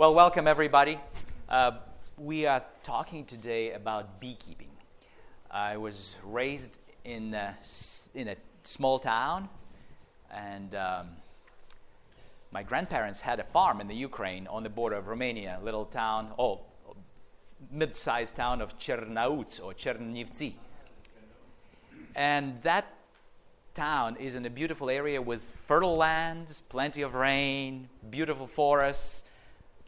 Well, welcome everybody. Uh, we are talking today about beekeeping. I was raised in a, in a small town, and um, my grandparents had a farm in the Ukraine on the border of Romania, a little town, oh, mid-sized town of Chernauts or Chernivtsi. And that town is in a beautiful area with fertile lands, plenty of rain, beautiful forests,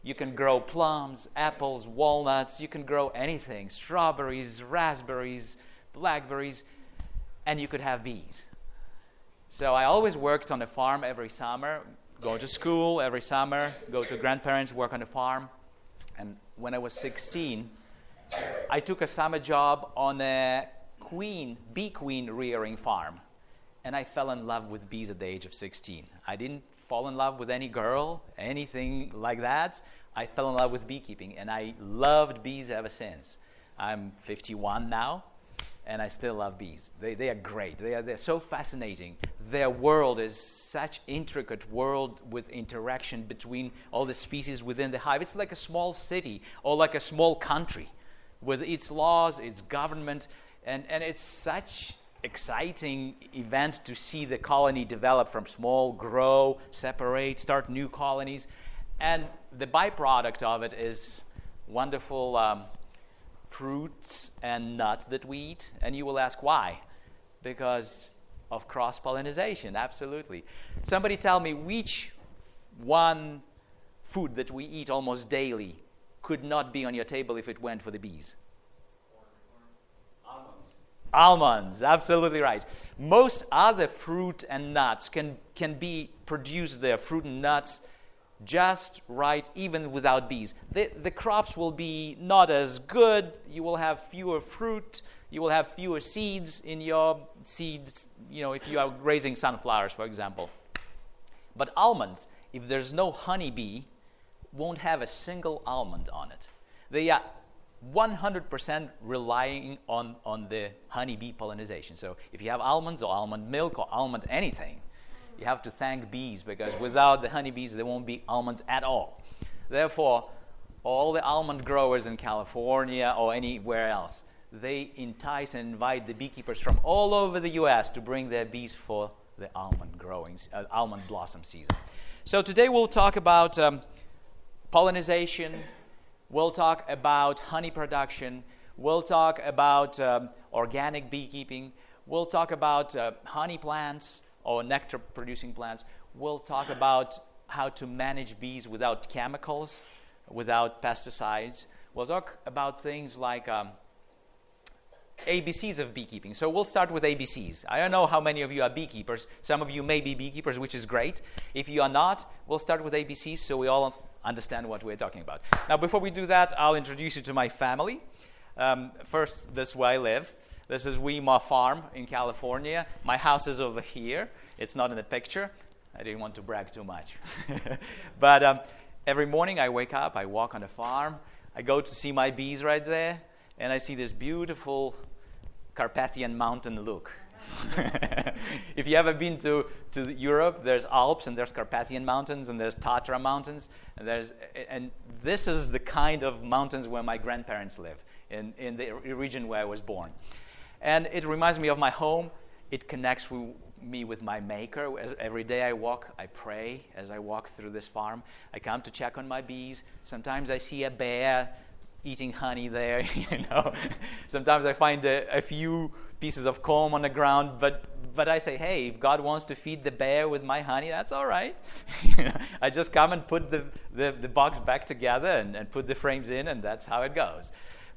you can grow plums, apples, walnuts. You can grow anything strawberries, raspberries, blackberries, and you could have bees. So I always worked on a farm every summer, go to school every summer, go to grandparents, work on the farm. And when I was 16, I took a summer job on a queen, bee queen rearing farm. And I fell in love with bees at the age of 16. I didn't fall in love with any girl, anything like that. I fell in love with beekeeping, and I loved bees ever since. I'm 51 now, and I still love bees. They, they are great. They are they're so fascinating. Their world is such intricate world with interaction between all the species within the hive. It's like a small city or like a small country with its laws, its government, and, and it's such exciting event to see the colony develop from small, grow, separate, start new colonies. And the byproduct of it is wonderful um, fruits and nuts that we eat. And you will ask why? Because of cross pollination, absolutely. Somebody tell me which one food that we eat almost daily could not be on your table if it went for the bees? Almonds, absolutely right. Most other fruit and nuts can, can be produced there, fruit and nuts, just right, even without bees. The, the crops will be not as good. You will have fewer fruit. You will have fewer seeds in your seeds, you know, if you are raising sunflowers, for example. But almonds, if there's no honeybee, won't have a single almond on it. They are 100% relying on, on the honeybee pollination. So if you have almonds or almond milk or almond anything, you have to thank bees because without the honeybees, there won't be almonds at all. Therefore, all the almond growers in California or anywhere else, they entice and invite the beekeepers from all over the U.S. to bring their bees for the almond growing, uh, almond blossom season. So today we'll talk about um, pollination, We'll talk about honey production. We'll talk about um, organic beekeeping. We'll talk about uh, honey plants or nectar producing plants. We'll talk about how to manage bees without chemicals, without pesticides. We'll talk about things like um, ABCs of beekeeping. So we'll start with ABCs. I don't know how many of you are beekeepers. Some of you may be beekeepers, which is great. If you are not, we'll start with ABCs so we all understand what we're talking about. Now, before we do that, I'll introduce you to my family. Um, first, this is where I live. This is Weimar Farm in California. My house is over here. It's not in the picture. I didn't want to brag too much. but um, every morning I wake up, I walk on the farm, I go to see my bees right there, and I see this beautiful Carpathian mountain look. if you ever been to, to Europe, there's Alps and there's Carpathian mountains and there's Tatra mountains. And, there's, and this is the kind of mountains where my grandparents live, in, in the region where I was born. And it reminds me of my home. It connects me with my maker. As every day I walk, I pray as I walk through this farm. I come to check on my bees. Sometimes I see a bear eating honey there, you know. Sometimes I find a, a few pieces of comb on the ground, but but I say, hey, if God wants to feed the bear with my honey, that's all right. I just come and put the, the, the box back together and, and, put the frames in, and that's how it goes.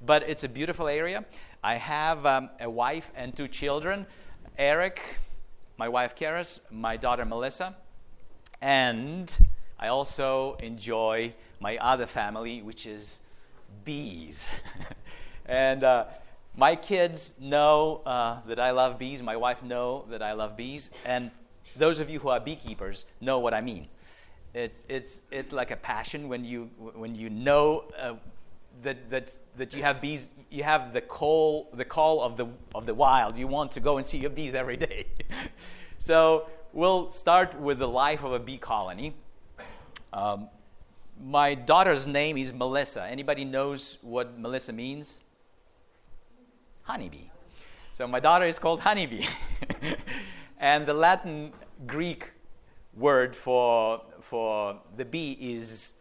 But it's a beautiful area. I have um, a wife and two children Eric, my wife Karis, my daughter Melissa, and I also enjoy my other family, which is bees. and uh, my kids know uh, that I love bees. My wife know that I love bees. And those of you who are beekeepers know what I mean. It's, it's, it's like a passion when you, when you know uh, that, that, that you have bees, you have the call, the call of, the, of the wild. You want to go and see your bees every day. so we'll start with the life of a bee colony. Um, my daughter's name is Melissa. Anybody knows what Melissa means? Honeybee. So my daughter is called Honeybee. and the Latin Greek word for, for the bee is,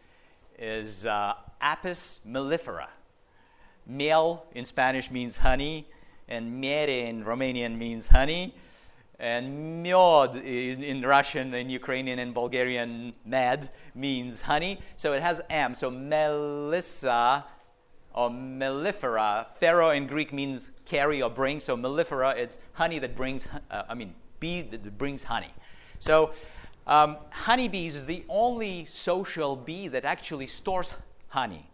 is uh, Apis mellifera. Miel in Spanish means honey, and miere in Romanian means honey, and myod in Russian and Ukrainian and Bulgarian med means honey. So it has M. So Melissa or mellifera. Phero in Greek means carry or bring. So mellifera, it's honey that brings, uh, I mean, bee that brings honey. So um, honeybees is the only social bee that actually stores honey.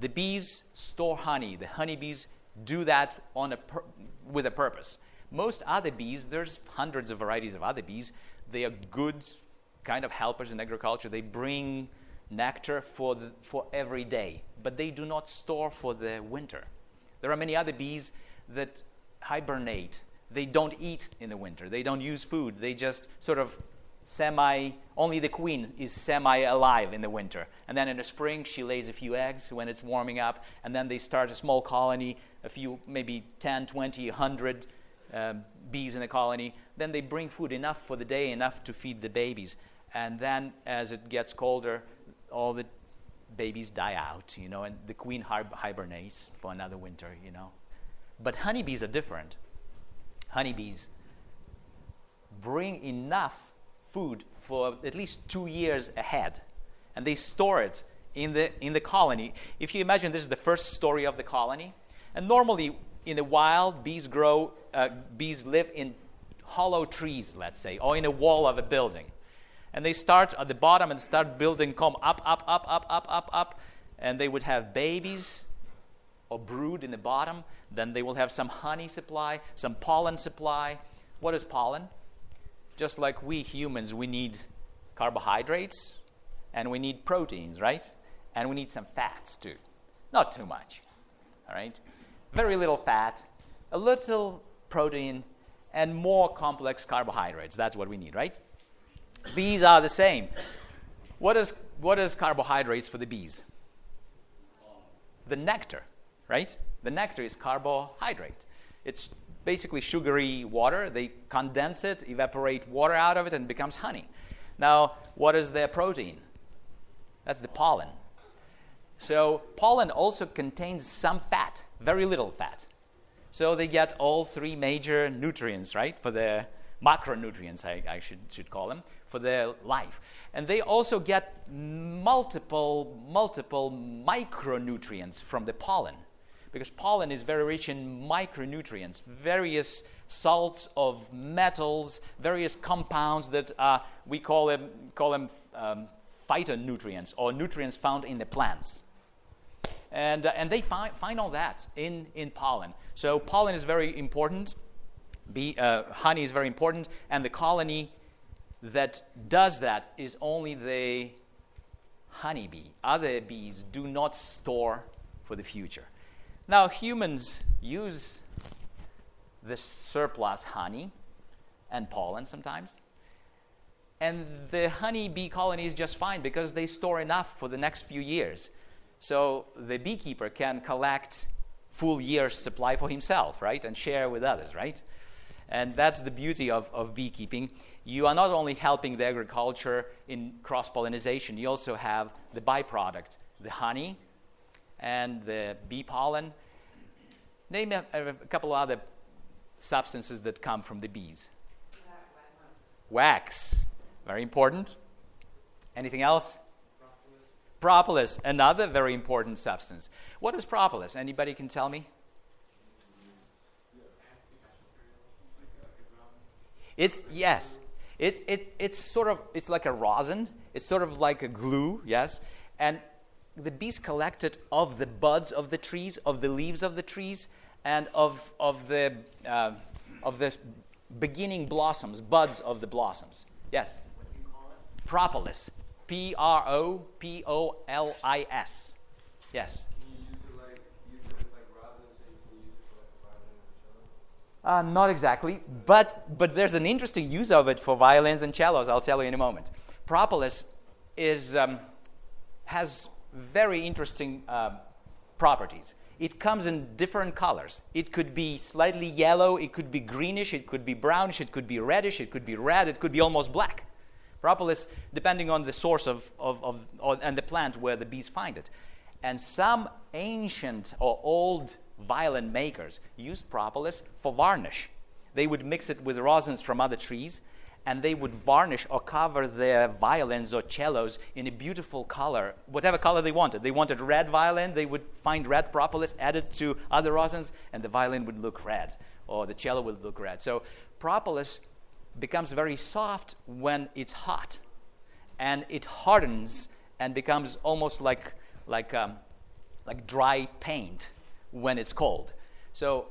The bees store honey. The honeybees do that on a pur- with a purpose. Most other bees, there's hundreds of varieties of other bees. They are good kind of helpers in agriculture. They bring nectar for, the, for every day, but they do not store for the winter. There are many other bees that hibernate. They don't eat in the winter. They don't use food. They just sort of semi, only the queen is semi alive in the winter. And then in the spring, she lays a few eggs when it's warming up. And then they start a small colony, a few, maybe 10, 20, 100 um, bees in the colony. Then they bring food enough for the day, enough to feed the babies. And then as it gets colder, all the babies die out, you know, and the queen hibernates for another winter, you know. But honeybees are different. Honeybees bring enough food for at least two years ahead, and they store it in the, in the colony. If you imagine this is the first story of the colony, and normally in the wild, bees grow, uh, bees live in hollow trees, let's say, or in a wall of a building. And they start at the bottom and start building, come up, up, up, up, up, up, up, and they would have babies or brood in the bottom. Then they will have some honey supply, some pollen supply. What is pollen? Just like we humans, we need carbohydrates and we need proteins, right? And we need some fats too. Not too much, all right? Very little fat, a little protein, and more complex carbohydrates. That's what we need, right? Bees are the same. What is, what is carbohydrates for the bees? The nectar, right? The nectar is carbohydrate. It's basically sugary water. They condense it, evaporate water out of it, and becomes honey. Now, what is their protein? That's the pollen. So, pollen also contains some fat, very little fat. So, they get all three major nutrients, right, for the macronutrients, I, I should, should call them, for their life. And they also get multiple, multiple micronutrients from the pollen because pollen is very rich in micronutrients, various salts of metals, various compounds that uh, we call them, call them um, phytonutrients or nutrients found in the plants. And, uh, and they find, find all that in, in pollen. So, pollen is very important. Uh, honey is very important. And the colony that does that is only the honeybee. Other bees do not store for the future. Now, humans use this surplus honey and pollen sometimes. And the honeybee colony is just fine because they store enough for the next few years. So the beekeeper can collect full year's supply for himself, right? And share with others, right? And that's the beauty of, of beekeeping. You are not only helping the agriculture in cross pollination, you also have the byproduct, the honey and the bee pollen. Name a, a couple of other substances that come from the bees. Wax. Very important. Anything else? Propolis. another very important substance. What is propolis? Anybody can tell me? It's yes. It's it, it's sort of it's like a rosin. It's sort of like a glue, yes. And the bees collect it of the buds of the trees, of the leaves of the trees, and of of the uh, of the beginning blossoms, buds of the blossoms. Yes. Propolis. P R O P O L I S. Yes. Uh, not exactly, but, but there's an interesting use of it for violins and cellos, I'll tell you in a moment. Propolis is, um, has very interesting uh, properties. It comes in different colors. It could be slightly yellow, it could be greenish, it could be brownish, it could be reddish, it could be red, it could be almost black. Propolis, depending on the source of, of, of, of and the plant where the bees find it. And some ancient or old violin makers used propolis for varnish. They would mix it with rosins from other trees and they would varnish or cover their violins or cellos in a beautiful color, whatever color they wanted. They wanted red violin, they would find red propolis added to other rosins, and the violin would look red, or the cello would look red. So propolis becomes very soft when it's hot, and it hardens and becomes almost like like um, like dry paint when it's cold. So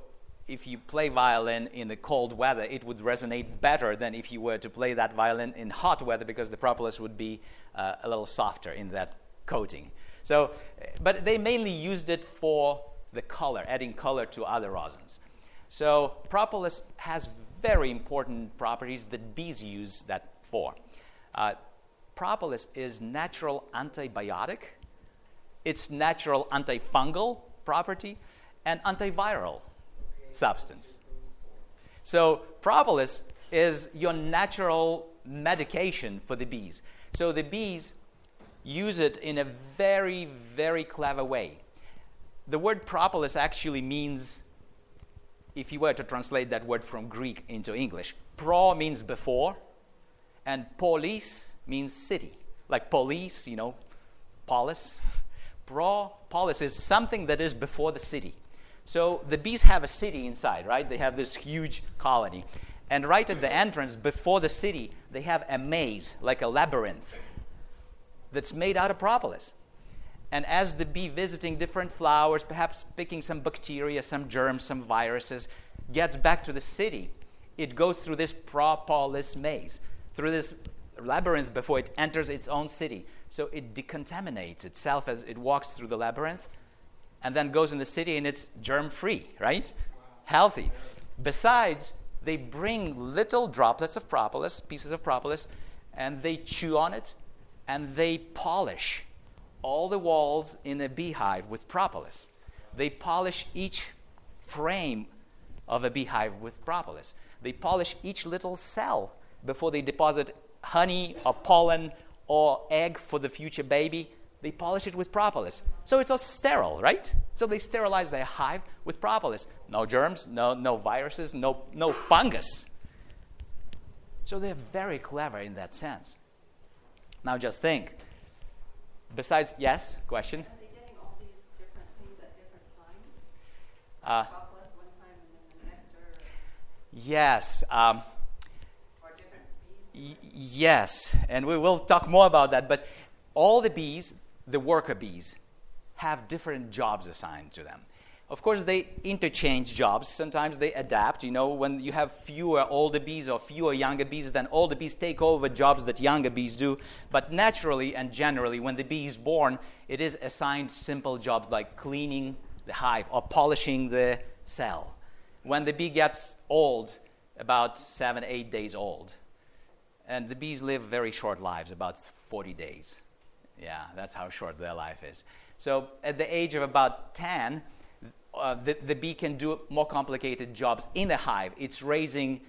if you play violin in the cold weather, it would resonate better than if you were to play that violin in hot weather because the propolis would be uh, a little softer in that coating. So, but they mainly used it for the color, adding color to other rosins. So propolis has very important properties that bees use that for. Uh, propolis is natural antibiotic, it's natural antifungal property, and antiviral substance. So, propolis is your natural medication for the bees. So, the bees use it in a very, very clever way. The word propolis actually means, if you were to translate that word from Greek into English, pro means before, and polis means city. Like police, you know, polis. Pro, polis is something that is before the city. So the bees have a city inside, right? They have this huge colony. And right at the entrance, before the city, they have a maze, like a labyrinth, that's made out of propolis. And as the bee visiting different flowers, perhaps picking some bacteria, some germs, some viruses, gets back to the city, it goes through this propolis maze, through this labyrinth before it enters its own city. So it decontaminates itself as it walks through the labyrinth and then goes in the city and it's germ free, right? Healthy. Besides, they bring little droplets of propolis, pieces of propolis, and they chew on it and they polish all the walls in a beehive with propolis. They polish each frame of a beehive with propolis. They polish each little cell before they deposit honey or pollen or egg for the future baby they polish it with propolis. So it's all sterile, right? So they sterilize their hive with propolis. No germs, no, no viruses, no, no fungus. So they're very clever in that sense. Now just think. Besides, yes, question? Are they getting all these different things at different times? Uh, propolis one time and then the nectar? Yes. Um, y- yes, and we will talk more about that. But all the bees, the worker bees have different jobs assigned to them. Of course, they interchange jobs. Sometimes they adapt. You know, when you have fewer older bees or fewer younger bees, then older bees take over jobs that younger bees do. But naturally and generally, when the bee is born, it is assigned simple jobs like cleaning the hive or polishing the cell. When the bee gets old, about seven, eight days old, and the bees live very short lives, about 40 days. Yeah, that's how short their life is. So at the age of about 10, uh, the, the bee can do more complicated jobs in the hive. It's raising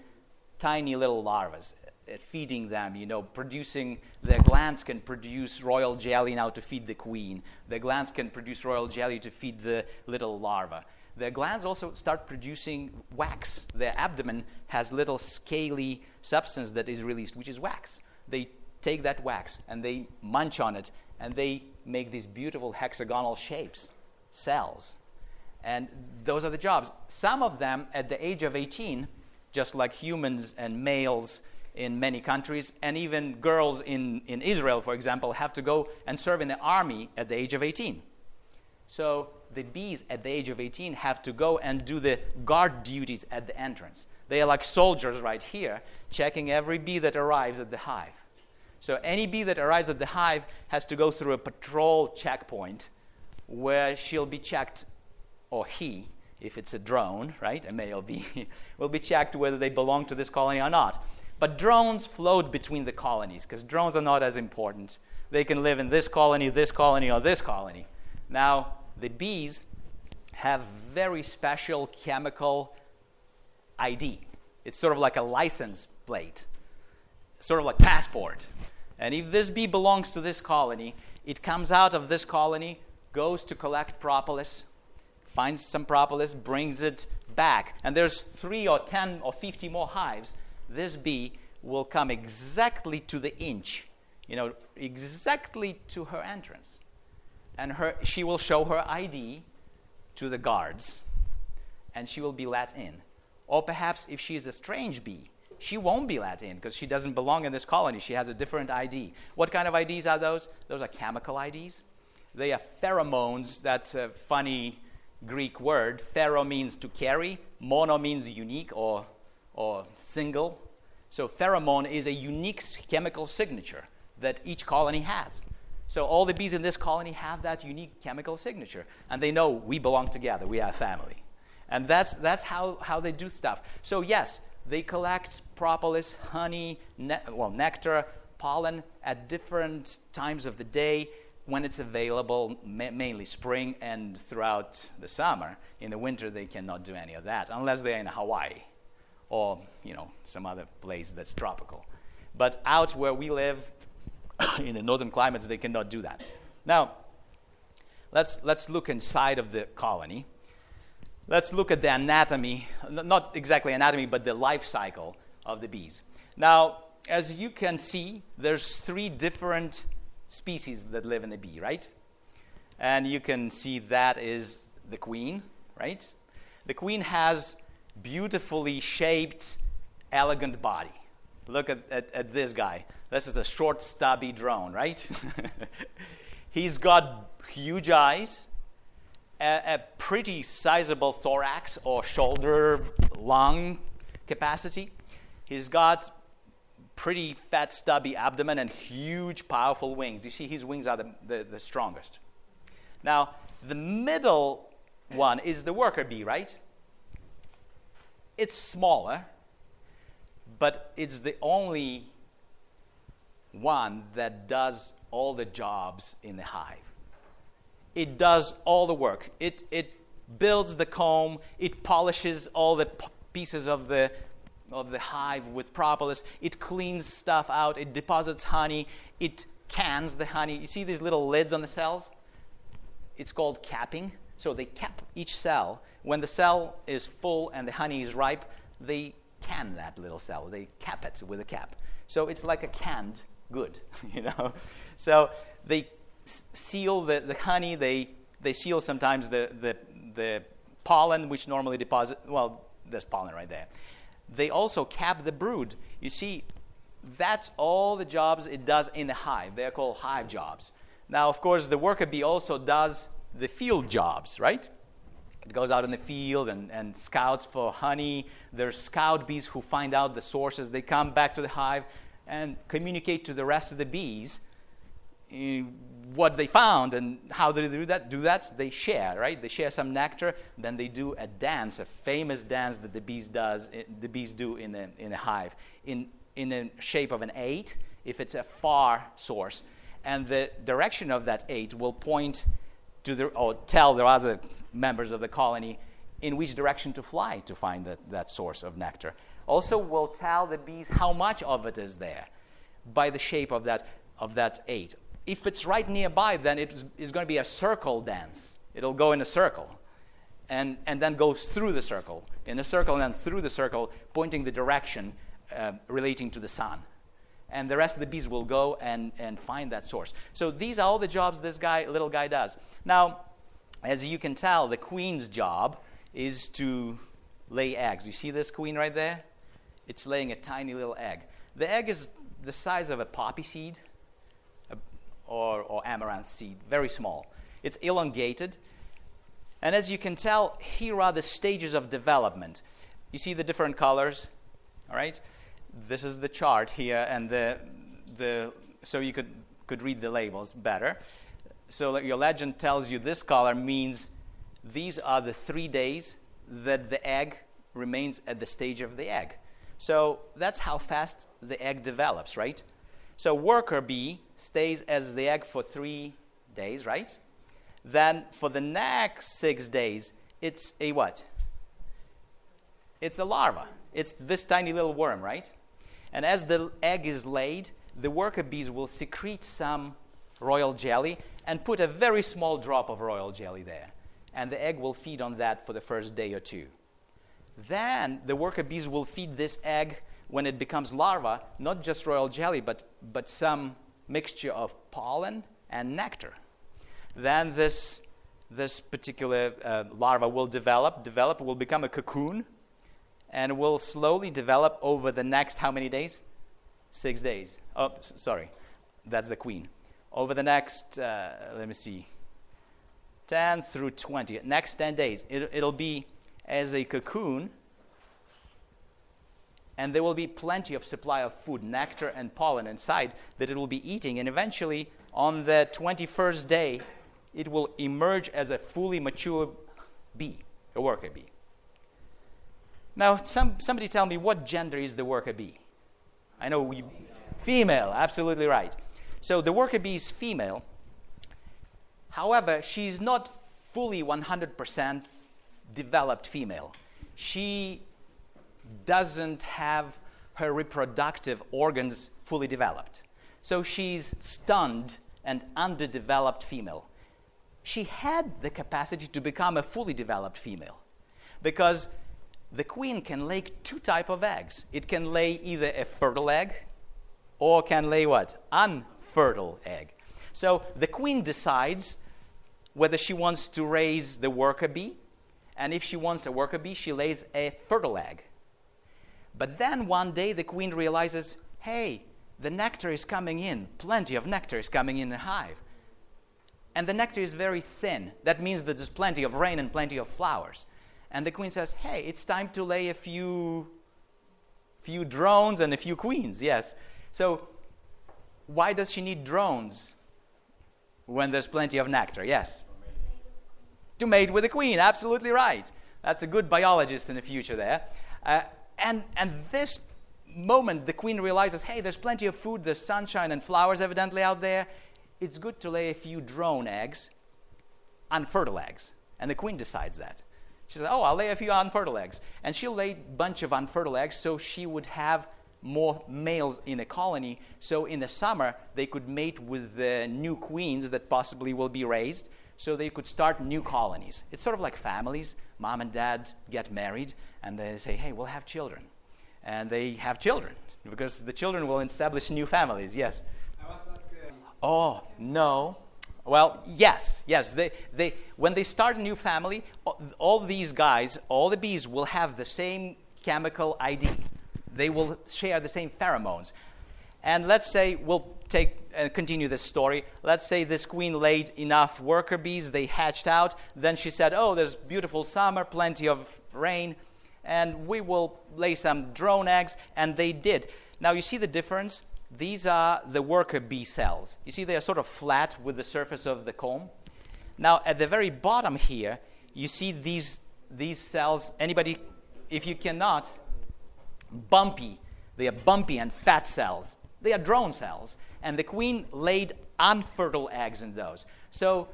tiny little larvae, uh, feeding them, you know, producing, their glands can produce royal jelly now to feed the queen. Their glands can produce royal jelly to feed the little larva. Their glands also start producing wax. Their abdomen has little scaly substance that is released, which is wax. They take that wax and they munch on it and they make these beautiful hexagonal shapes, cells. And those are the jobs. Some of them at the age of 18, just like humans and males in many countries, and even girls in, in Israel, for example, have to go and serve in the army at the age of 18. So the bees at the age of 18 have to go and do the guard duties at the entrance. They are like soldiers right here, checking every bee that arrives at the hive. So any bee that arrives at the hive has to go through a patrol checkpoint where she'll be checked, or he, if it's a drone, right, a male bee, will be checked whether they belong to this colony or not. But drones float between the colonies because drones are not as important. They can live in this colony, this colony, or this colony. Now, the bees have very special chemical ID. It's sort of like a license plate, sort of like passport. And if this bee belongs to this colony, it comes out of this colony, goes to collect propolis, finds some propolis, brings it back. And there's three or 10 or 50 more hives. This bee will come exactly to the inch, you know, exactly to her entrance. And her, she will show her ID to the guards, and she will be let in. Or perhaps if she is a strange bee, she won't be let in because she doesn't belong in this colony. She has a different ID. What kind of IDs are those? Those are chemical IDs. They are pheromones. That's a funny Greek word. Phero means to carry, mono means unique or, or single. So, pheromone is a unique chemical signature that each colony has. So, all the bees in this colony have that unique chemical signature. And they know we belong together, we are family. And that's, that's how, how they do stuff. So, yes, they collect propolis, honey, ne- well, nectar, pollen at different times of the day when it's available, ma- mainly spring and throughout the summer. In the winter, they cannot do any of that unless they're in Hawaii or you know some other place that's tropical. But out where we live, in the northern climates, they cannot do that. Now, let's let's look inside of the colony. Let's look at the anatomy, not exactly anatomy, but the life cycle of the bees. Now, as you can see, there's three different species that live in the bee, right? And you can see that is the queen, right? The queen has beautifully shaped, elegant body. Look at, at, at this guy. This is a short, stubby drone, right? He's got huge eyes, a, a pretty sizable thorax or shoulder lung capacity. He's got pretty fat, stubby abdomen and huge, powerful wings. You see, his wings are the, the, the strongest. Now, the middle one is the worker bee, right? It's smaller, but it's the only one that does all the jobs in the hive. It does all the work. It, it builds the comb, it polishes all the p- pieces of the of the hive with propolis. It cleans stuff out. It deposits honey. It cans the honey. You see these little lids on the cells? It's called capping. So they cap each cell. When the cell is full and the honey is ripe, they can that little cell. They cap it with a cap. So it's like a canned good, you know. So they seal the, the honey. They they seal sometimes the, the the pollen, which normally deposit. Well, there's pollen right there they also cap the brood. You see, that's all the jobs it does in the hive. They're called hive jobs. Now, of course, the worker bee also does the field jobs, right? It goes out in the field and, and scouts for honey. There's scout bees who find out the sources. They come back to the hive and communicate to the rest of the bees eh, what they found and how they do that. Do that? They share, right? They share some nectar. Then they do a dance, a famous dance that the bees does. Eh, the bees do in the in a hive, in in the shape of an eight. If it's a far source, and the direction of that eight will point to the or tell the other members of the colony in which direction to fly to find that, that source of nectar. Also, will tell the bees how much of it is there by the shape of that of that eight if it's right nearby, then it is going to be a circle dance. It'll go in a circle and, and then goes through the circle, in a circle and then through the circle, pointing the direction uh, relating to the sun. And the rest of the bees will go and, and find that source. So these are all the jobs this guy, little guy does. Now, as you can tell, the queen's job is to lay eggs. You see this queen right there? It's laying a tiny little egg. The egg is the size of a poppy seed, or, or amaranth seed, very small. It's elongated. And as you can tell, here are the stages of development. You see the different colors, all right? This is the chart here, and the, the, so you could, could read the labels better. So your legend tells you this color means these are the three days that the egg remains at the stage of the egg. So that's how fast the egg develops, right? So worker bee stays as the egg for three days, right? Then for the next six days, it's a what? It's a larva. It's this tiny little worm, right? And as the egg is laid, the worker bees will secrete some royal jelly and put a very small drop of royal jelly there. And the egg will feed on that for the first day or two. Then the worker bees will feed this egg when it becomes larva, not just royal jelly, but, but some mixture of pollen and nectar. Then this, this particular uh, larva will develop, develop, will become a cocoon, and will slowly develop over the next how many days? Six days. Oh, sorry, that's the queen. Over the next, uh, let me see, 10 through 20, next 10 days, it, it'll be as a cocoon and there will be plenty of supply of food, nectar and pollen inside that it will be eating. And eventually, on the 21st day, it will emerge as a fully mature bee, a worker bee. Now, some, somebody tell me what gender is the worker bee? I know we, female, absolutely right. So the worker bee is female. However, she's not fully 100% developed female. She doesn't have her reproductive organs fully developed. So she's stunned and underdeveloped female. She had the capacity to become a fully developed female because the queen can lay two type of eggs. It can lay either a fertile egg or can lay what? Unfertile egg. So the queen decides whether she wants to raise the worker bee, and if she wants a worker bee, she lays a fertile egg. But then one day the queen realizes hey, the nectar is coming in, plenty of nectar is coming in the hive. And the nectar is very thin. That means that there's plenty of rain and plenty of flowers. And the queen says, hey, it's time to lay a few, few drones and a few queens, yes. So, why does she need drones when there's plenty of nectar? Yes. To mate with the queen, absolutely right. That's a good biologist in the future there. Uh, and, and this moment, the queen realizes hey, there's plenty of food, there's sunshine and flowers evidently out there. It's good to lay a few drone eggs, unfertile eggs. And the queen decides that. She says, Oh, I'll lay a few unfertile eggs. And she'll lay a bunch of unfertile eggs so she would have more males in a colony. So in the summer, they could mate with the new queens that possibly will be raised. So they could start new colonies. It's sort of like families. Mom and dad get married, and they say, hey, we'll have children. And they have children because the children will establish new families, yes. Oh, no. Well, yes, yes. They, they, when they start a new family, all, these guys, all the bees will have the same chemical ID. They will share the same pheromones. And let's say we'll take and uh, continue this story. Let's say this queen laid enough worker bees, they hatched out. Then she said, Oh, there's beautiful summer, plenty of rain and we will lay some drone eggs, and they did. Now, you see the difference? These are the worker bee cells. You see, they are sort of flat with the surface of the comb. Now, at the very bottom here, you see these, these cells. Anybody, if you cannot, bumpy. They are bumpy and fat cells. They are drone cells. And the queen laid unfertile eggs in those. So,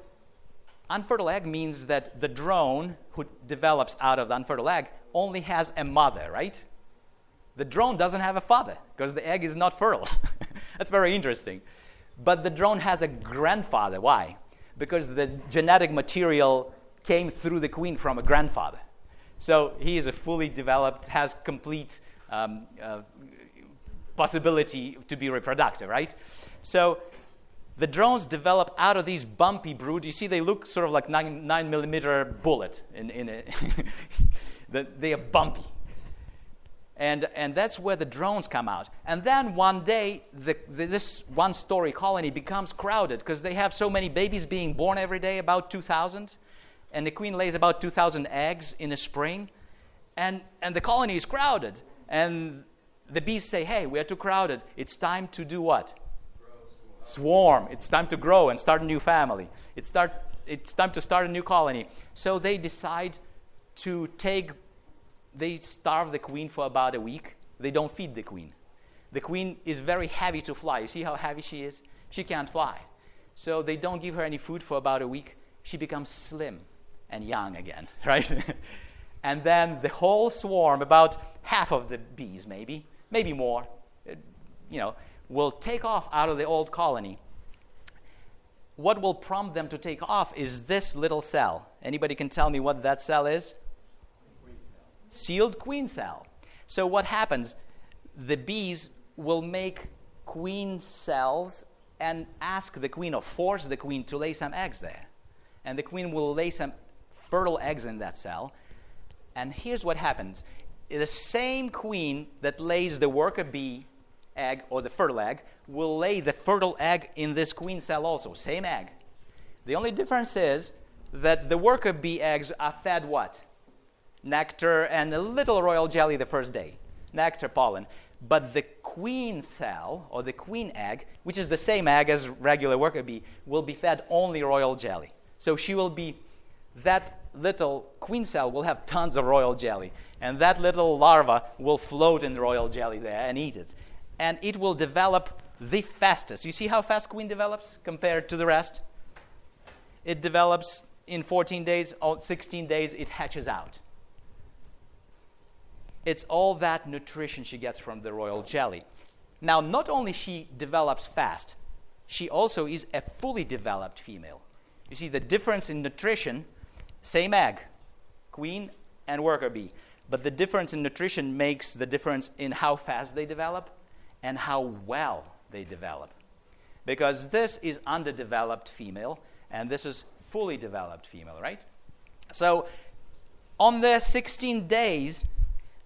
unfertile egg means that the drone who develops out of the unfertile egg only has a mother, right? The drone doesn't have a father because the egg is not fertile. That's very interesting. But the drone has a grandfather. Why? Because the genetic material came through the queen from a grandfather. So he is a fully developed, has complete um, uh, possibility to be reproductive, right? So the drones develop out of these bumpy brood. You see, they look sort of like nine, nine millimeter bullet in, in a they are bumpy. And, and that's where the drones come out. And then one day, the, the, this one story colony becomes crowded because they have so many babies being born every day, about 2,000. And the queen lays about 2,000 eggs in a spring. And, and the colony is crowded. And the bees say, hey, we are too crowded. It's time to do what? Swarm. It's time to grow and start a new family. It's, start, it's time to start a new colony. So they decide to take, they starve the queen for about a week they don't feed the queen. The queen is very heavy to fly. You see how heavy she is? She can't fly. So they don't give her any food for about a week. She becomes slim and young again, right? and then the whole swarm, about half of the bees, maybe, maybe more, you know, will take off out of the old colony. What will prompt them to take off is this little cell. Anybody can tell me what that cell is? Queen cell. Sealed queen cell. So what happens? The bees will make queen cells and ask the queen or force the queen to lay some eggs there. And the queen will lay some fertile eggs in that cell. And here's what happens the same queen that lays the worker bee egg or the fertile egg will lay the fertile egg in this queen cell also. Same egg. The only difference is that the worker bee eggs are fed what? Nectar and a little royal jelly the first day. Nectar, pollen. But the queen cell, or the queen egg, which is the same egg as regular worker bee, will be fed only royal jelly. So she will be, that little queen cell will have tons of royal jelly. And that little larva will float in the royal jelly there and eat it. And it will develop the fastest. You see how fast queen develops compared to the rest? It develops in 14 days, 16 days, it hatches out. It's all that nutrition she gets from the royal jelly. Now, not only she develops fast, she also is a fully developed female. You see the difference in nutrition, same egg, queen and worker bee, but the difference in nutrition makes the difference in how fast they develop and how well they develop. Because this is underdeveloped female and this is fully developed female, right? So on the 16 days,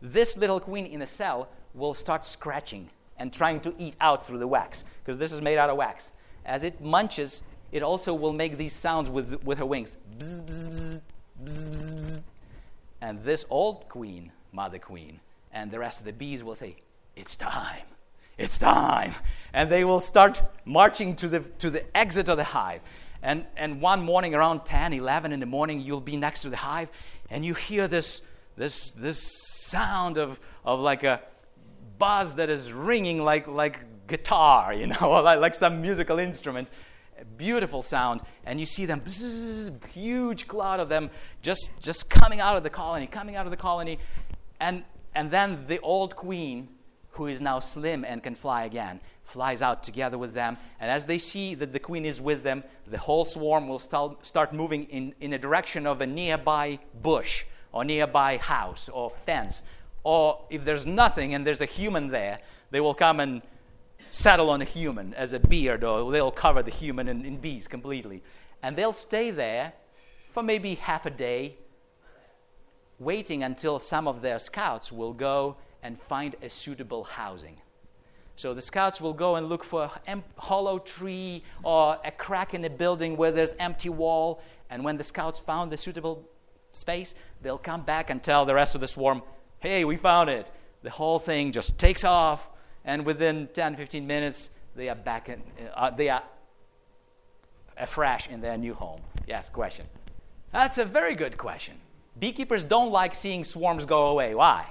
this little queen in a cell will start scratching and trying to eat out through the wax, because this is made out of wax. As it munches, it also will make these sounds with, with her wings. Bzz, bzz, bzz, and this old queen, mother queen, and the rest of the bees will say, It's time. It's time. And they will start marching to the, to the exit of the hive. And, and one morning around 10, 11 in the morning, you'll be next to the hive and you hear this, this, this sound of, of like a buzz that is ringing like, like guitar, you know, like, like some musical instrument. Beautiful sound. And you see them, bzzz, huge cloud of them just, just coming out of the colony, coming out of the colony. And, and then the old queen, who is now slim and can fly again, flies out together with them. And as they see that the queen is with them, the whole swarm will start moving in, in a direction of a nearby bush or nearby house or fence. Or if there's nothing and there's a human there, they will come and settle on a human as a beard, or they'll cover the human in, in bees completely. And they'll stay there for maybe half a day, waiting until some of their scouts will go and find a suitable housing. So the scouts will go and look for a hollow tree or a crack in a building where there's empty wall. And when the scouts found the suitable space, they'll come back and tell the rest of the swarm, hey, we found it. The whole thing just takes off, and within 10, 15 minutes, they are back in, uh, they are afresh in their new home. Yes, question. That's a very good question. Beekeepers don't like seeing swarms go away. Why?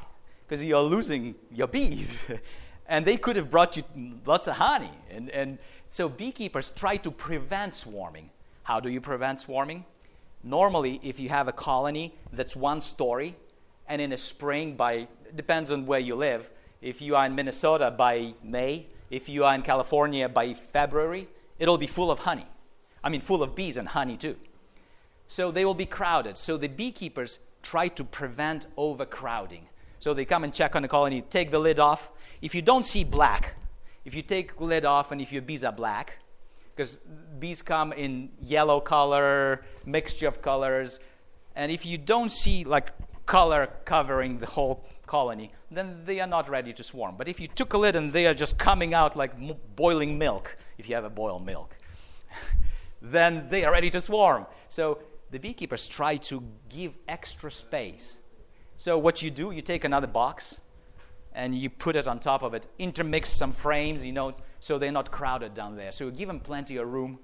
Because you're losing your bees. and they could have brought you lots of honey. And, and so beekeepers try to prevent swarming. How do you prevent swarming? Normally, if you have a colony that's one story, and in a spring, by depends on where you live. If you are in Minnesota by May, if you are in California by February, it'll be full of honey. I mean, full of bees and honey too. So they will be crowded. So the beekeepers try to prevent overcrowding. So they come and check on the colony, take the lid off. If you don't see black, if you take lid off and if your bees are black, because bees come in yellow color, mixture of colors, and if you don't see like color covering the whole colony, then they are not ready to swarm. But if you took a lid and they are just coming out like boiling milk, if you have a boiled milk, then they are ready to swarm. So the beekeepers try to give extra space so what you do, you take another box and you put it on top of it, intermix some frames, you know, so they're not crowded down there. So you give them plenty of room.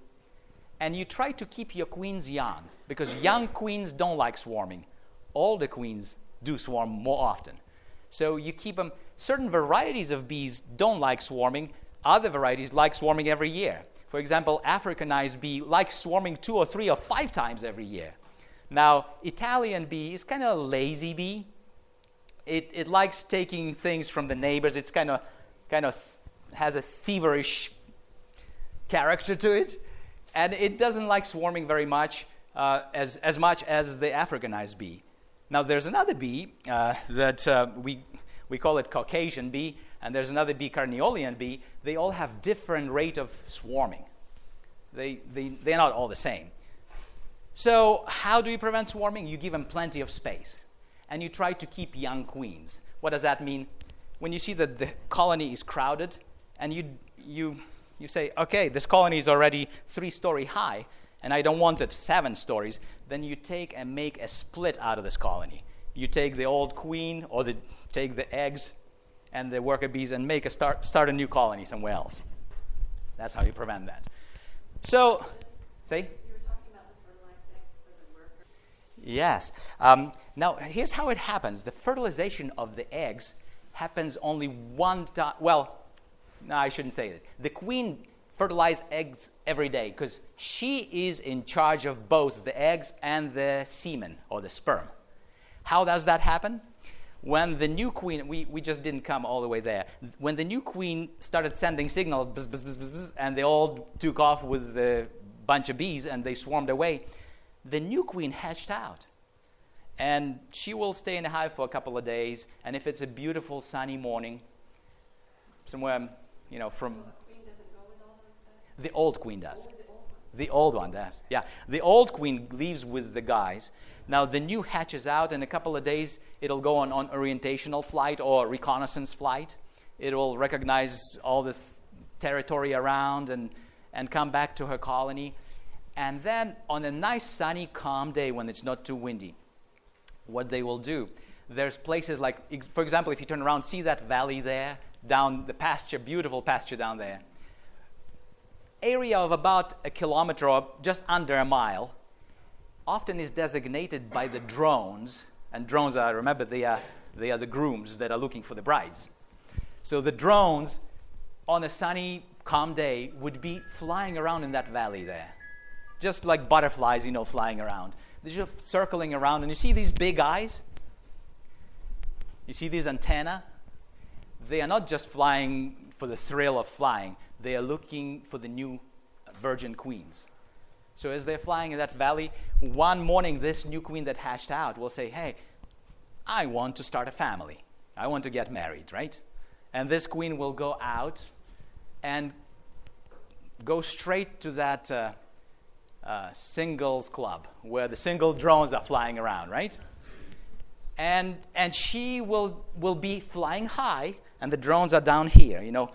And you try to keep your queens young because young queens don't like swarming. Older queens do swarm more often. So you keep them certain varieties of bees don't like swarming, other varieties like swarming every year. For example, Africanized bee likes swarming two or three or five times every year. Now, Italian bee is kind of a lazy bee. It, it likes taking things from the neighbors. It's kind of kind of has a thieverish character to it, and it doesn't like swarming very much, uh, as as much as the Africanized bee. Now, there's another bee uh, that uh, we we call it Caucasian bee, and there's another bee, Carniolian bee. They all have different rate of swarming. They, they, they're not all the same. So, how do you prevent swarming? You give them plenty of space. And you try to keep young queens. What does that mean? When you see that the colony is crowded, and you, you, you say, okay, this colony is already three story high, and I don't want it seven stories, then you take and make a split out of this colony you take the old queen or the, take the eggs and the worker bees and make a start, start a new colony somewhere else. That's how you prevent that. So, say? Yes. Um, now, here's how it happens the fertilization of the eggs happens only one time. Well, no, I shouldn't say that. The queen fertilizes eggs every day because she is in charge of both the eggs and the semen or the sperm. How does that happen? When the new queen, we, we just didn't come all the way there. When the new queen started sending signals, bzz, bzz, bzz, and they all took off with a bunch of bees and they swarmed away, the new queen hatched out. And she will stay in the hive for a couple of days. And if it's a beautiful sunny morning, somewhere, you know, from. The old queen does. The old one does. Yeah. The old queen leaves with the guys. Now, the new hatches out in a couple of days. It'll go on, on orientational flight or reconnaissance flight. It will recognize all the th- territory around and, and come back to her colony. And then, on a nice, sunny, calm day when it's not too windy, what they will do, there's places like, for example, if you turn around, see that valley there, down the pasture, beautiful pasture down there area of about a kilometer or just under a mile often is designated by the drones, and drones are, remember, they are, they are the grooms that are looking for the brides. So the drones, on a sunny, calm day, would be flying around in that valley there, just like butterflies, you know, flying around. They're just circling around, and you see these big eyes? You see these antennae? They are not just flying for the thrill of flying, they are looking for the new virgin queens. So as they're flying in that valley, one morning this new queen that hatched out will say, Hey, I want to start a family. I want to get married, right? And this queen will go out and go straight to that uh, uh, singles club where the single drones are flying around, right? And, and she will, will be flying high, and the drones are down here, you know.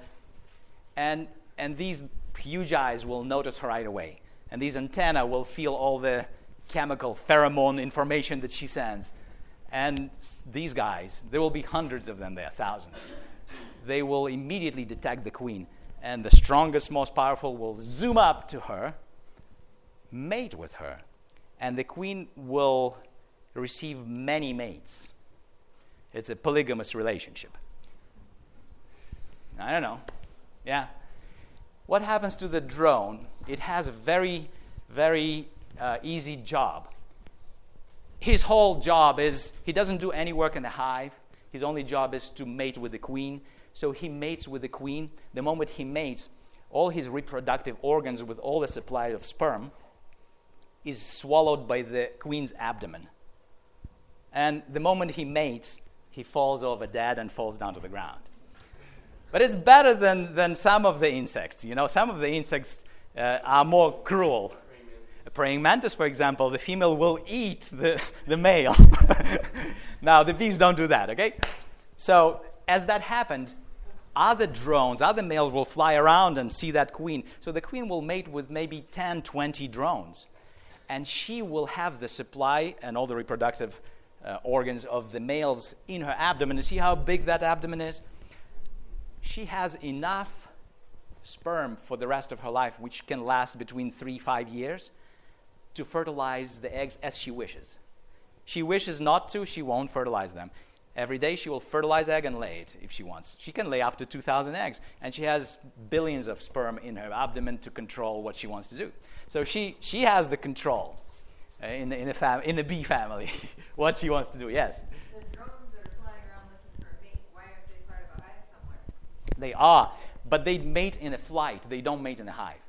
And and these huge eyes will notice her right away. And these antennae will feel all the chemical pheromone information that she sends. And these guys, there will be hundreds of them there, thousands. They will immediately detect the queen, and the strongest, most powerful will zoom up to her, mate with her, and the queen will receive many mates. It's a polygamous relationship. I don't know. Yeah, what happens to the drone? It has a very, very uh, easy job. His whole job is he doesn't do any work in the hive. His only job is to mate with the queen. So he mates with the queen. The moment he mates, all his reproductive organs with all the supply of sperm is swallowed by the queen's abdomen. And the moment he mates, he falls over dead and falls down to the ground. But it's better than, than some of the insects. You know, some of the insects uh, are more cruel. A praying mantis, for example, the female will eat the, the male. now, the bees don't do that, okay? So, as that happened, other drones, other males will fly around and see that queen. So, the queen will mate with maybe 10, 20 drones. And she will have the supply and all the reproductive uh, organs of the males in her abdomen. You see how big that abdomen is? She has enough sperm for the rest of her life, which can last between three, five years, to fertilize the eggs as she wishes. She wishes not to, she won't fertilize them. Every day she will fertilize egg and lay it if she wants. She can lay up to 2,000 eggs, and she has billions of sperm in her abdomen to control what she wants to do. So she, she has the control uh, in, in, fam- in the bee family, what she wants to do. Yes? The drones that are flying around looking for a mate, why aren't they part of a hive somewhere? They are, but they mate in a flight. They don't mate in a hive.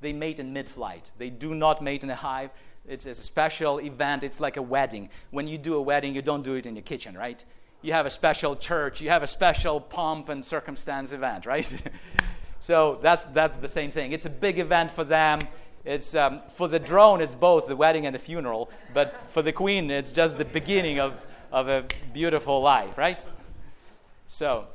They mate in mid flight. They do not mate in a hive. It's a special event. It's like a wedding. When you do a wedding, you don't do it in your kitchen, right? You have a special church. You have a special pomp and circumstance event, right? so that's, that's the same thing. It's a big event for them. It's, um, for the drone, it's both the wedding and the funeral. But for the queen, it's just the beginning of, of a beautiful life, right? So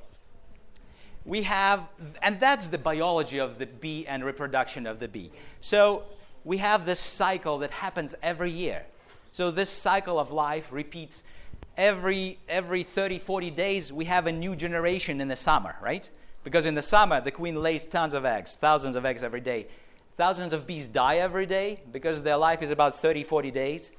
we have, and that's the biology of the bee and reproduction of the bee. So we have this cycle that happens every year. So this cycle of life repeats every every 30 40 days we have a new generation in the summer, right? Because in the summer the queen lays tons of eggs, thousands of eggs every day. Thousands of bees die every day because their life is about 30 40 days.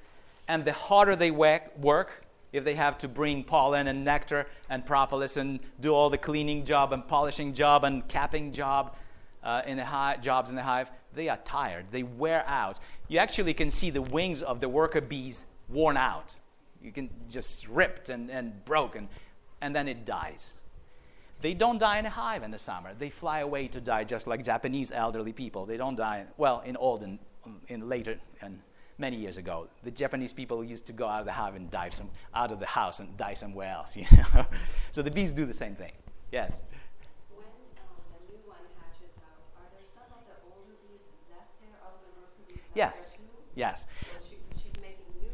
And the harder they work, if they have to bring pollen and nectar and propolis and do all the cleaning job and polishing job and capping job uh, in the hive, jobs in the hive, they are tired. They wear out. You actually can see the wings of the worker bees worn out. You can just ripped and, and broken, and then it dies. They don't die in a hive in the summer. They fly away to die just like Japanese elderly people. They don't die, well, in olden, in later, and many years ago. The Japanese people used to go out of the hive and die some, out of the house and die somewhere else. You know? so the bees do the same thing. Yes. When um, new one hatches out, are there some of the older bees left there? All the worker bees yes. Yes. So she, she's making new,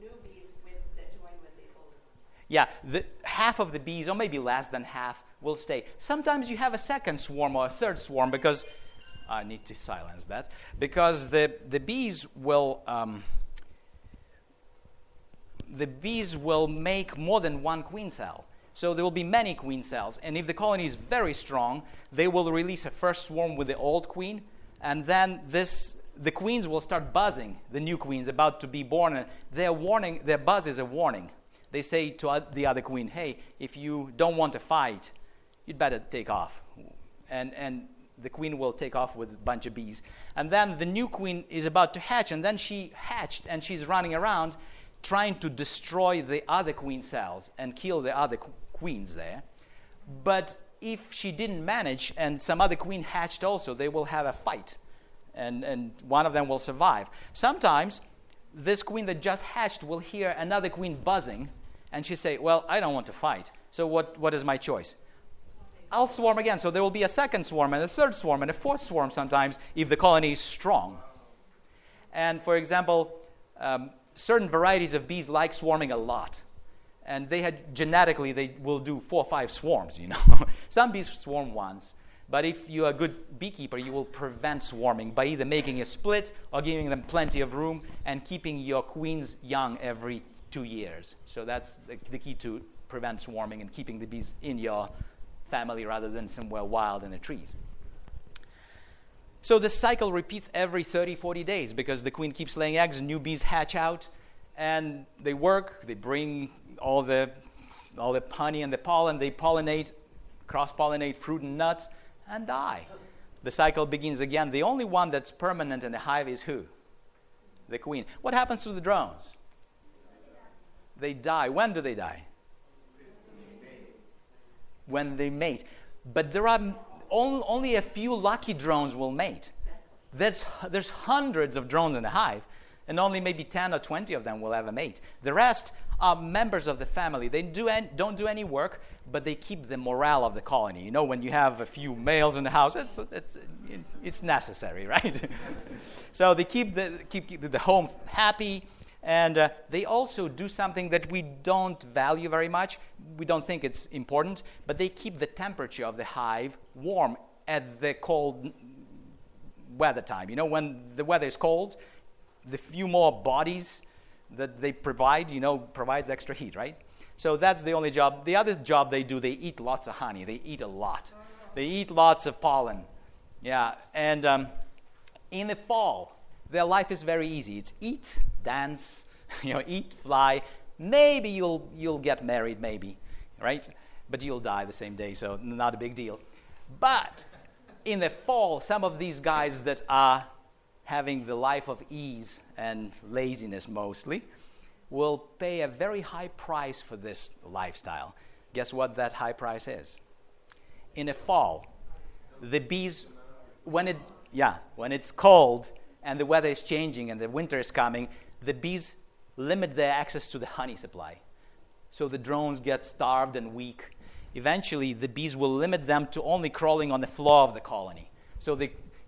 new bees with, that join with the older. Yeah, the, half of the bees, or maybe less than half, will stay. Sometimes you have a second swarm or a third swarm because I need to silence that because the, the bees will um, the bees will make more than one queen cell. So there will be many queen cells, and if the colony is very strong, they will release a first swarm with the old queen, and then this the queens will start buzzing, the new queens about to be born, and their warning, their buzz is a warning. They say to the other queen, hey, if you don't want to fight, you'd better take off. And, and the queen will take off with a bunch of bees. And then the new queen is about to hatch, and then she hatched, and she's running around trying to destroy the other queen cells and kill the other qu- queens there. But if she didn't manage, and some other queen hatched also, they will have a fight and, and one of them will survive. Sometimes this queen that just hatched will hear another queen buzzing, and she say, Well, I don't want to fight. So what, what is my choice? I'll swarm again. So there will be a second swarm and a third swarm and a fourth swarm sometimes if the colony is strong. And for example, um, certain varieties of bees like swarming a lot. And they had genetically, they will do four or five swarms, you know. Some bees swarm once. But if you're a good beekeeper, you will prevent swarming by either making a split or giving them plenty of room and keeping your queens young every two years. So that's the, the key to prevent swarming and keeping the bees in your family rather than somewhere wild in the trees. So this cycle repeats every 30, 40 days because the queen keeps laying eggs, new bees hatch out, and they work, they bring all the, all the honey and the pollen, they pollinate, cross pollinate fruit and nuts, and die. The cycle begins again. The only one that's permanent in the hive is who? The queen. What happens to the drones? They die. When do they die? When they mate. But there are only a few lucky drones will mate. There's, there's hundreds of drones in the hive, and only maybe 10 or 20 of them will ever mate. The rest are members of the family. They do don't do any work, but they keep the morale of the colony. You know, when you have a few males in the house, it's, it's, it's necessary, right? so they keep the, keep, keep the home happy, and uh, they also do something that we don't value very much. We don't think it's important, but they keep the temperature of the hive warm at the cold weather time. You know, when the weather is cold, the few more bodies that they provide, you know, provides extra heat, right? So that's the only job. The other job they do, they eat lots of honey. They eat a lot. They eat lots of pollen. Yeah, and um, in the fall, their life is very easy. It's eat, dance, you know, eat, fly, Maybe you'll, you'll get married, maybe, right? But you'll die the same day, so not a big deal. But in the fall, some of these guys that are having the life of ease and laziness mostly will pay a very high price for this lifestyle. Guess what that high price is? In the fall, the bees, when it, yeah, when it's cold and the weather is changing and the winter is coming, the bees limit their access to the honey supply. So the drones get starved and weak. Eventually, the bees will limit them to only crawling on the floor of the colony. So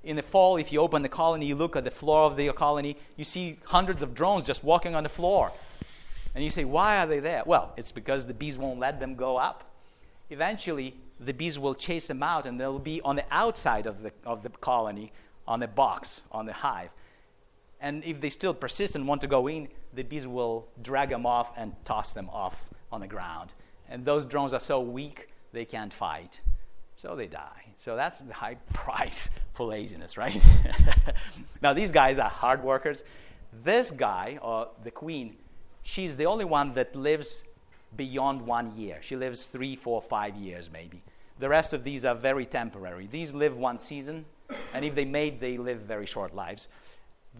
in the fall, if you open the colony, you look at the floor of the colony, you see hundreds of drones just walking on the floor. And you say, why are they there? Well, it's because the bees won't let them go up. Eventually, the bees will chase them out, and they'll be on the outside of the, of the colony, on the box, on the hive. And if they still persist and want to go in, the bees will drag them off and toss them off on the ground. And those drones are so weak, they can't fight. So they die. So that's the high price for laziness, right? now, these guys are hard workers. This guy, or the queen, she's the only one that lives beyond one year. She lives three, four, five years maybe. The rest of these are very temporary. These live one season, and if they mate, they live very short lives.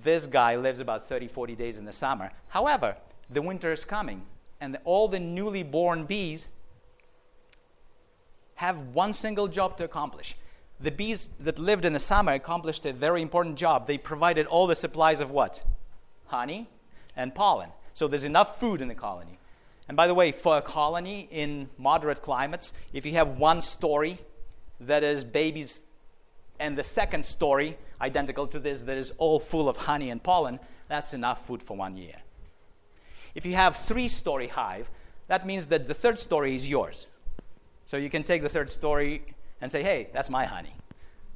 This guy lives about 30, 40 days in the summer. However, the winter is coming, and all the newly born bees have one single job to accomplish. The bees that lived in the summer accomplished a very important job. They provided all the supplies of what? Honey and pollen. So there's enough food in the colony. And by the way, for a colony in moderate climates, if you have one story that is babies and the second story identical to this that is all full of honey and pollen, that's enough food for one year. If you have three story hive, that means that the third story is yours. So you can take the third story and say, hey, that's my honey.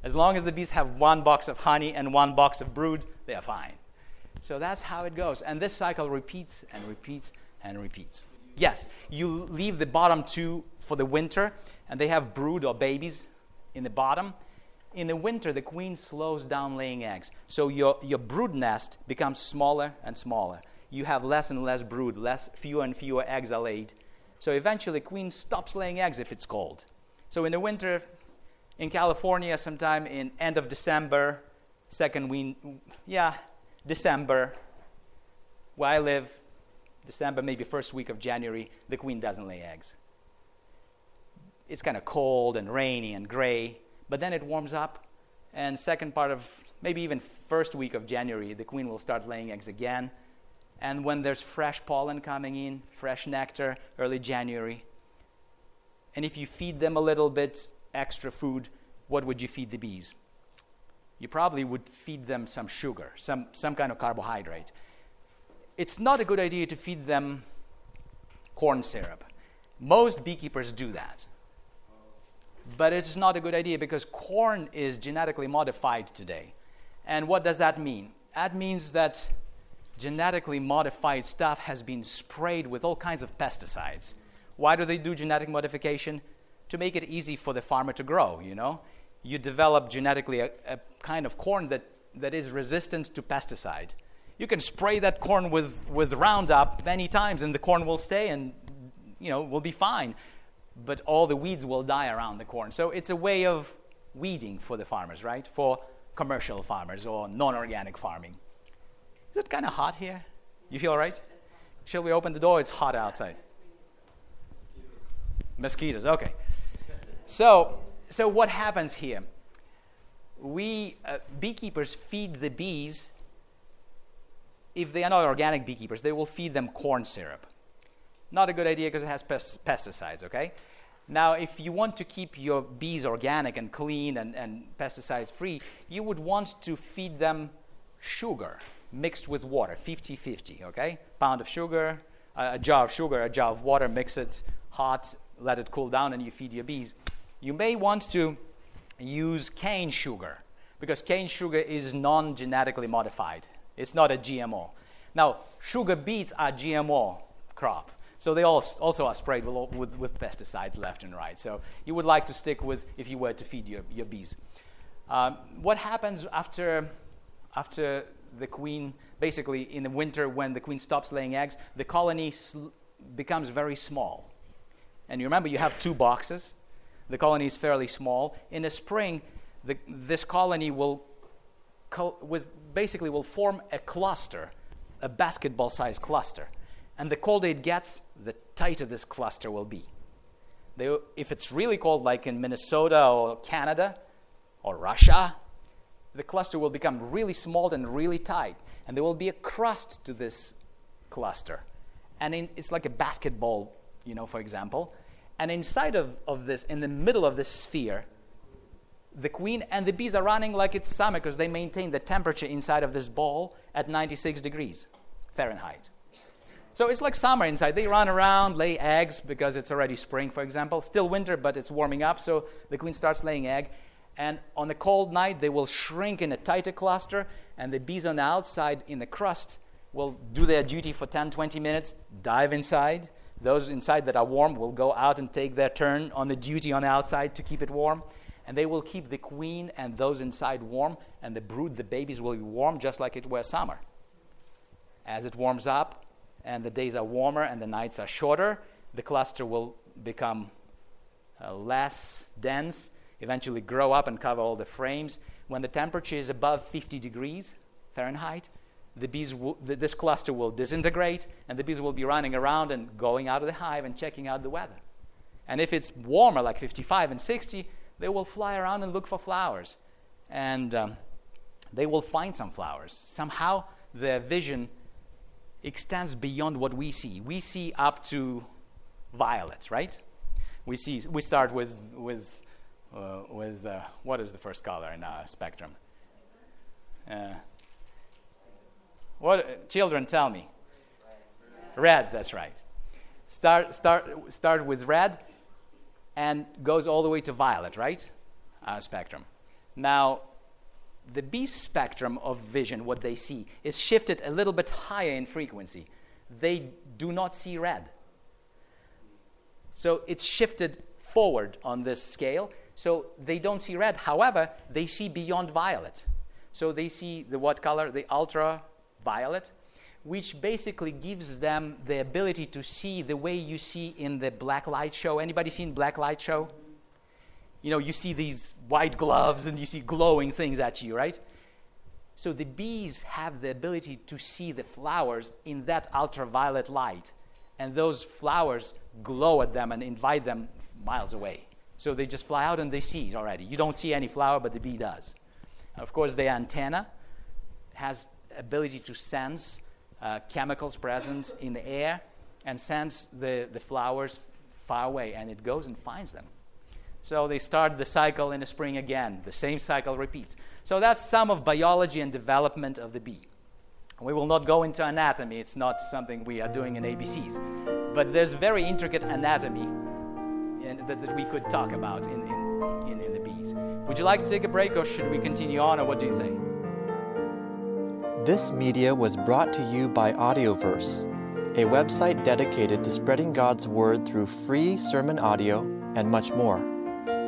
As long as the bees have one box of honey and one box of brood, they are fine. So that's how it goes. And this cycle repeats and repeats and repeats. Yes, you leave the bottom two for the winter, and they have brood or babies in the bottom. In the winter, the queen slows down laying eggs. So your, your brood nest becomes smaller and smaller. You have less and less brood, less, fewer and fewer eggs are laid. So eventually, queen stops laying eggs if it's cold. So in the winter, in California, sometime in end of December, second week, yeah, December, where I live, December, maybe first week of January, the queen doesn't lay eggs. It's kind of cold and rainy and gray, but then it warms up, and second part of maybe even first week of January, the queen will start laying eggs again. And when there's fresh pollen coming in, fresh nectar, early January, and if you feed them a little bit extra food, what would you feed the bees? You probably would feed them some sugar, some, some kind of carbohydrate it's not a good idea to feed them corn syrup. Most beekeepers do that. But it's not a good idea because corn is genetically modified today. And what does that mean? That means that genetically modified stuff has been sprayed with all kinds of pesticides. Why do they do genetic modification? To make it easy for the farmer to grow, you know? You develop genetically a, a kind of corn that, that is resistant to pesticide you can spray that corn with, with Roundup many times and the corn will stay and you know will be fine. But all the weeds will die around the corn. So it's a way of weeding for the farmers, right? For commercial farmers or non-organic farming. Is it kind of hot here? You feel all right? Shall we open the door? It's hot outside. Mosquitoes. Mosquitoes. Okay. So, so what happens here? We uh, beekeepers feed the bees if they are not organic beekeepers, they will feed them corn syrup. Not a good idea because it has pesticides, okay? Now, if you want to keep your bees organic and clean and, and pesticides free, you would want to feed them sugar mixed with water, 50 50, okay? Pound of sugar, a jar of sugar, a jar of water, mix it hot, let it cool down, and you feed your bees. You may want to use cane sugar because cane sugar is non genetically modified. It's not a GMO. Now, sugar beets are GMO crop. So they also are sprayed with, with, with, pesticides left and right. So you would like to stick with if you were to feed your, your bees. Um, what happens after, after the queen, basically in the winter when the queen stops laying eggs, the colony sl- becomes very small. And you remember you have two boxes. The colony is fairly small. In the spring, the, this colony will with basically will form a cluster, a basketball sized cluster. And the colder it gets, the tighter this cluster will be. They, if it's really cold, like in Minnesota or Canada or Russia, the cluster will become really small and really tight. And there will be a crust to this cluster. And in, it's like a basketball, you know, for example. And inside of, of this, in the middle of this sphere, the queen and the bees are running like it's summer because they maintain the temperature inside of this ball at 96 degrees Fahrenheit. So it's like summer inside. They run around, lay eggs because it's already spring, for example. Still winter, but it's warming up, so the queen starts laying egg. And on a cold night, they will shrink in a tighter cluster, and the bees on the outside in the crust will do their duty for 10, 20 minutes, dive inside. Those inside that are warm will go out and take their turn on the duty on the outside to keep it warm and they will keep the queen and those inside warm, and the brood, the babies, will be warm just like it was summer. As it warms up, and the days are warmer and the nights are shorter, the cluster will become uh, less dense, eventually grow up and cover all the frames. When the temperature is above 50 degrees Fahrenheit, the bees the, this cluster will disintegrate, and the bees will be running around and going out of the hive and checking out the weather. And if it's warmer, like 55 and 60, they will fly around and look for flowers. And um, they will find some flowers. Somehow their vision extends beyond what we see. We see up to violet, right? We, see, we start with, with, uh, with uh, what is the first color in our spectrum? Uh, what children tell me? Red, that's right. Start, start, start with red, and goes all the way to violet, right? Uh, spectrum. Now, the bee spectrum of vision, what they see, is shifted a little bit higher in frequency. They do not see red. So it's shifted forward on this scale. So they don't see red. However, they see beyond violet. So they see the what color? The ultraviolet which basically gives them the ability to see the way you see in the black light show. Anybody seen black light show? You know, you see these white gloves and you see glowing things at you, right? So the bees have the ability to see the flowers in that ultraviolet light. And those flowers glow at them and invite them miles away. So they just fly out and they see it already. You don't see any flower, but the bee does. Of course, the antenna has ability to sense uh, chemicals present in the air and sends the, the flowers far away, and it goes and finds them. So they start the cycle in the spring again. The same cycle repeats. So that's some of biology and development of the bee. We will not go into anatomy, it's not something we are doing in ABCs. But there's very intricate anatomy in, that, that, we could talk about in, in, in, in the bees. Would you like to take a break, or should we continue on, or what do you think? This media was brought to you by Audioverse, a website dedicated to spreading God's Word through free sermon audio and much more.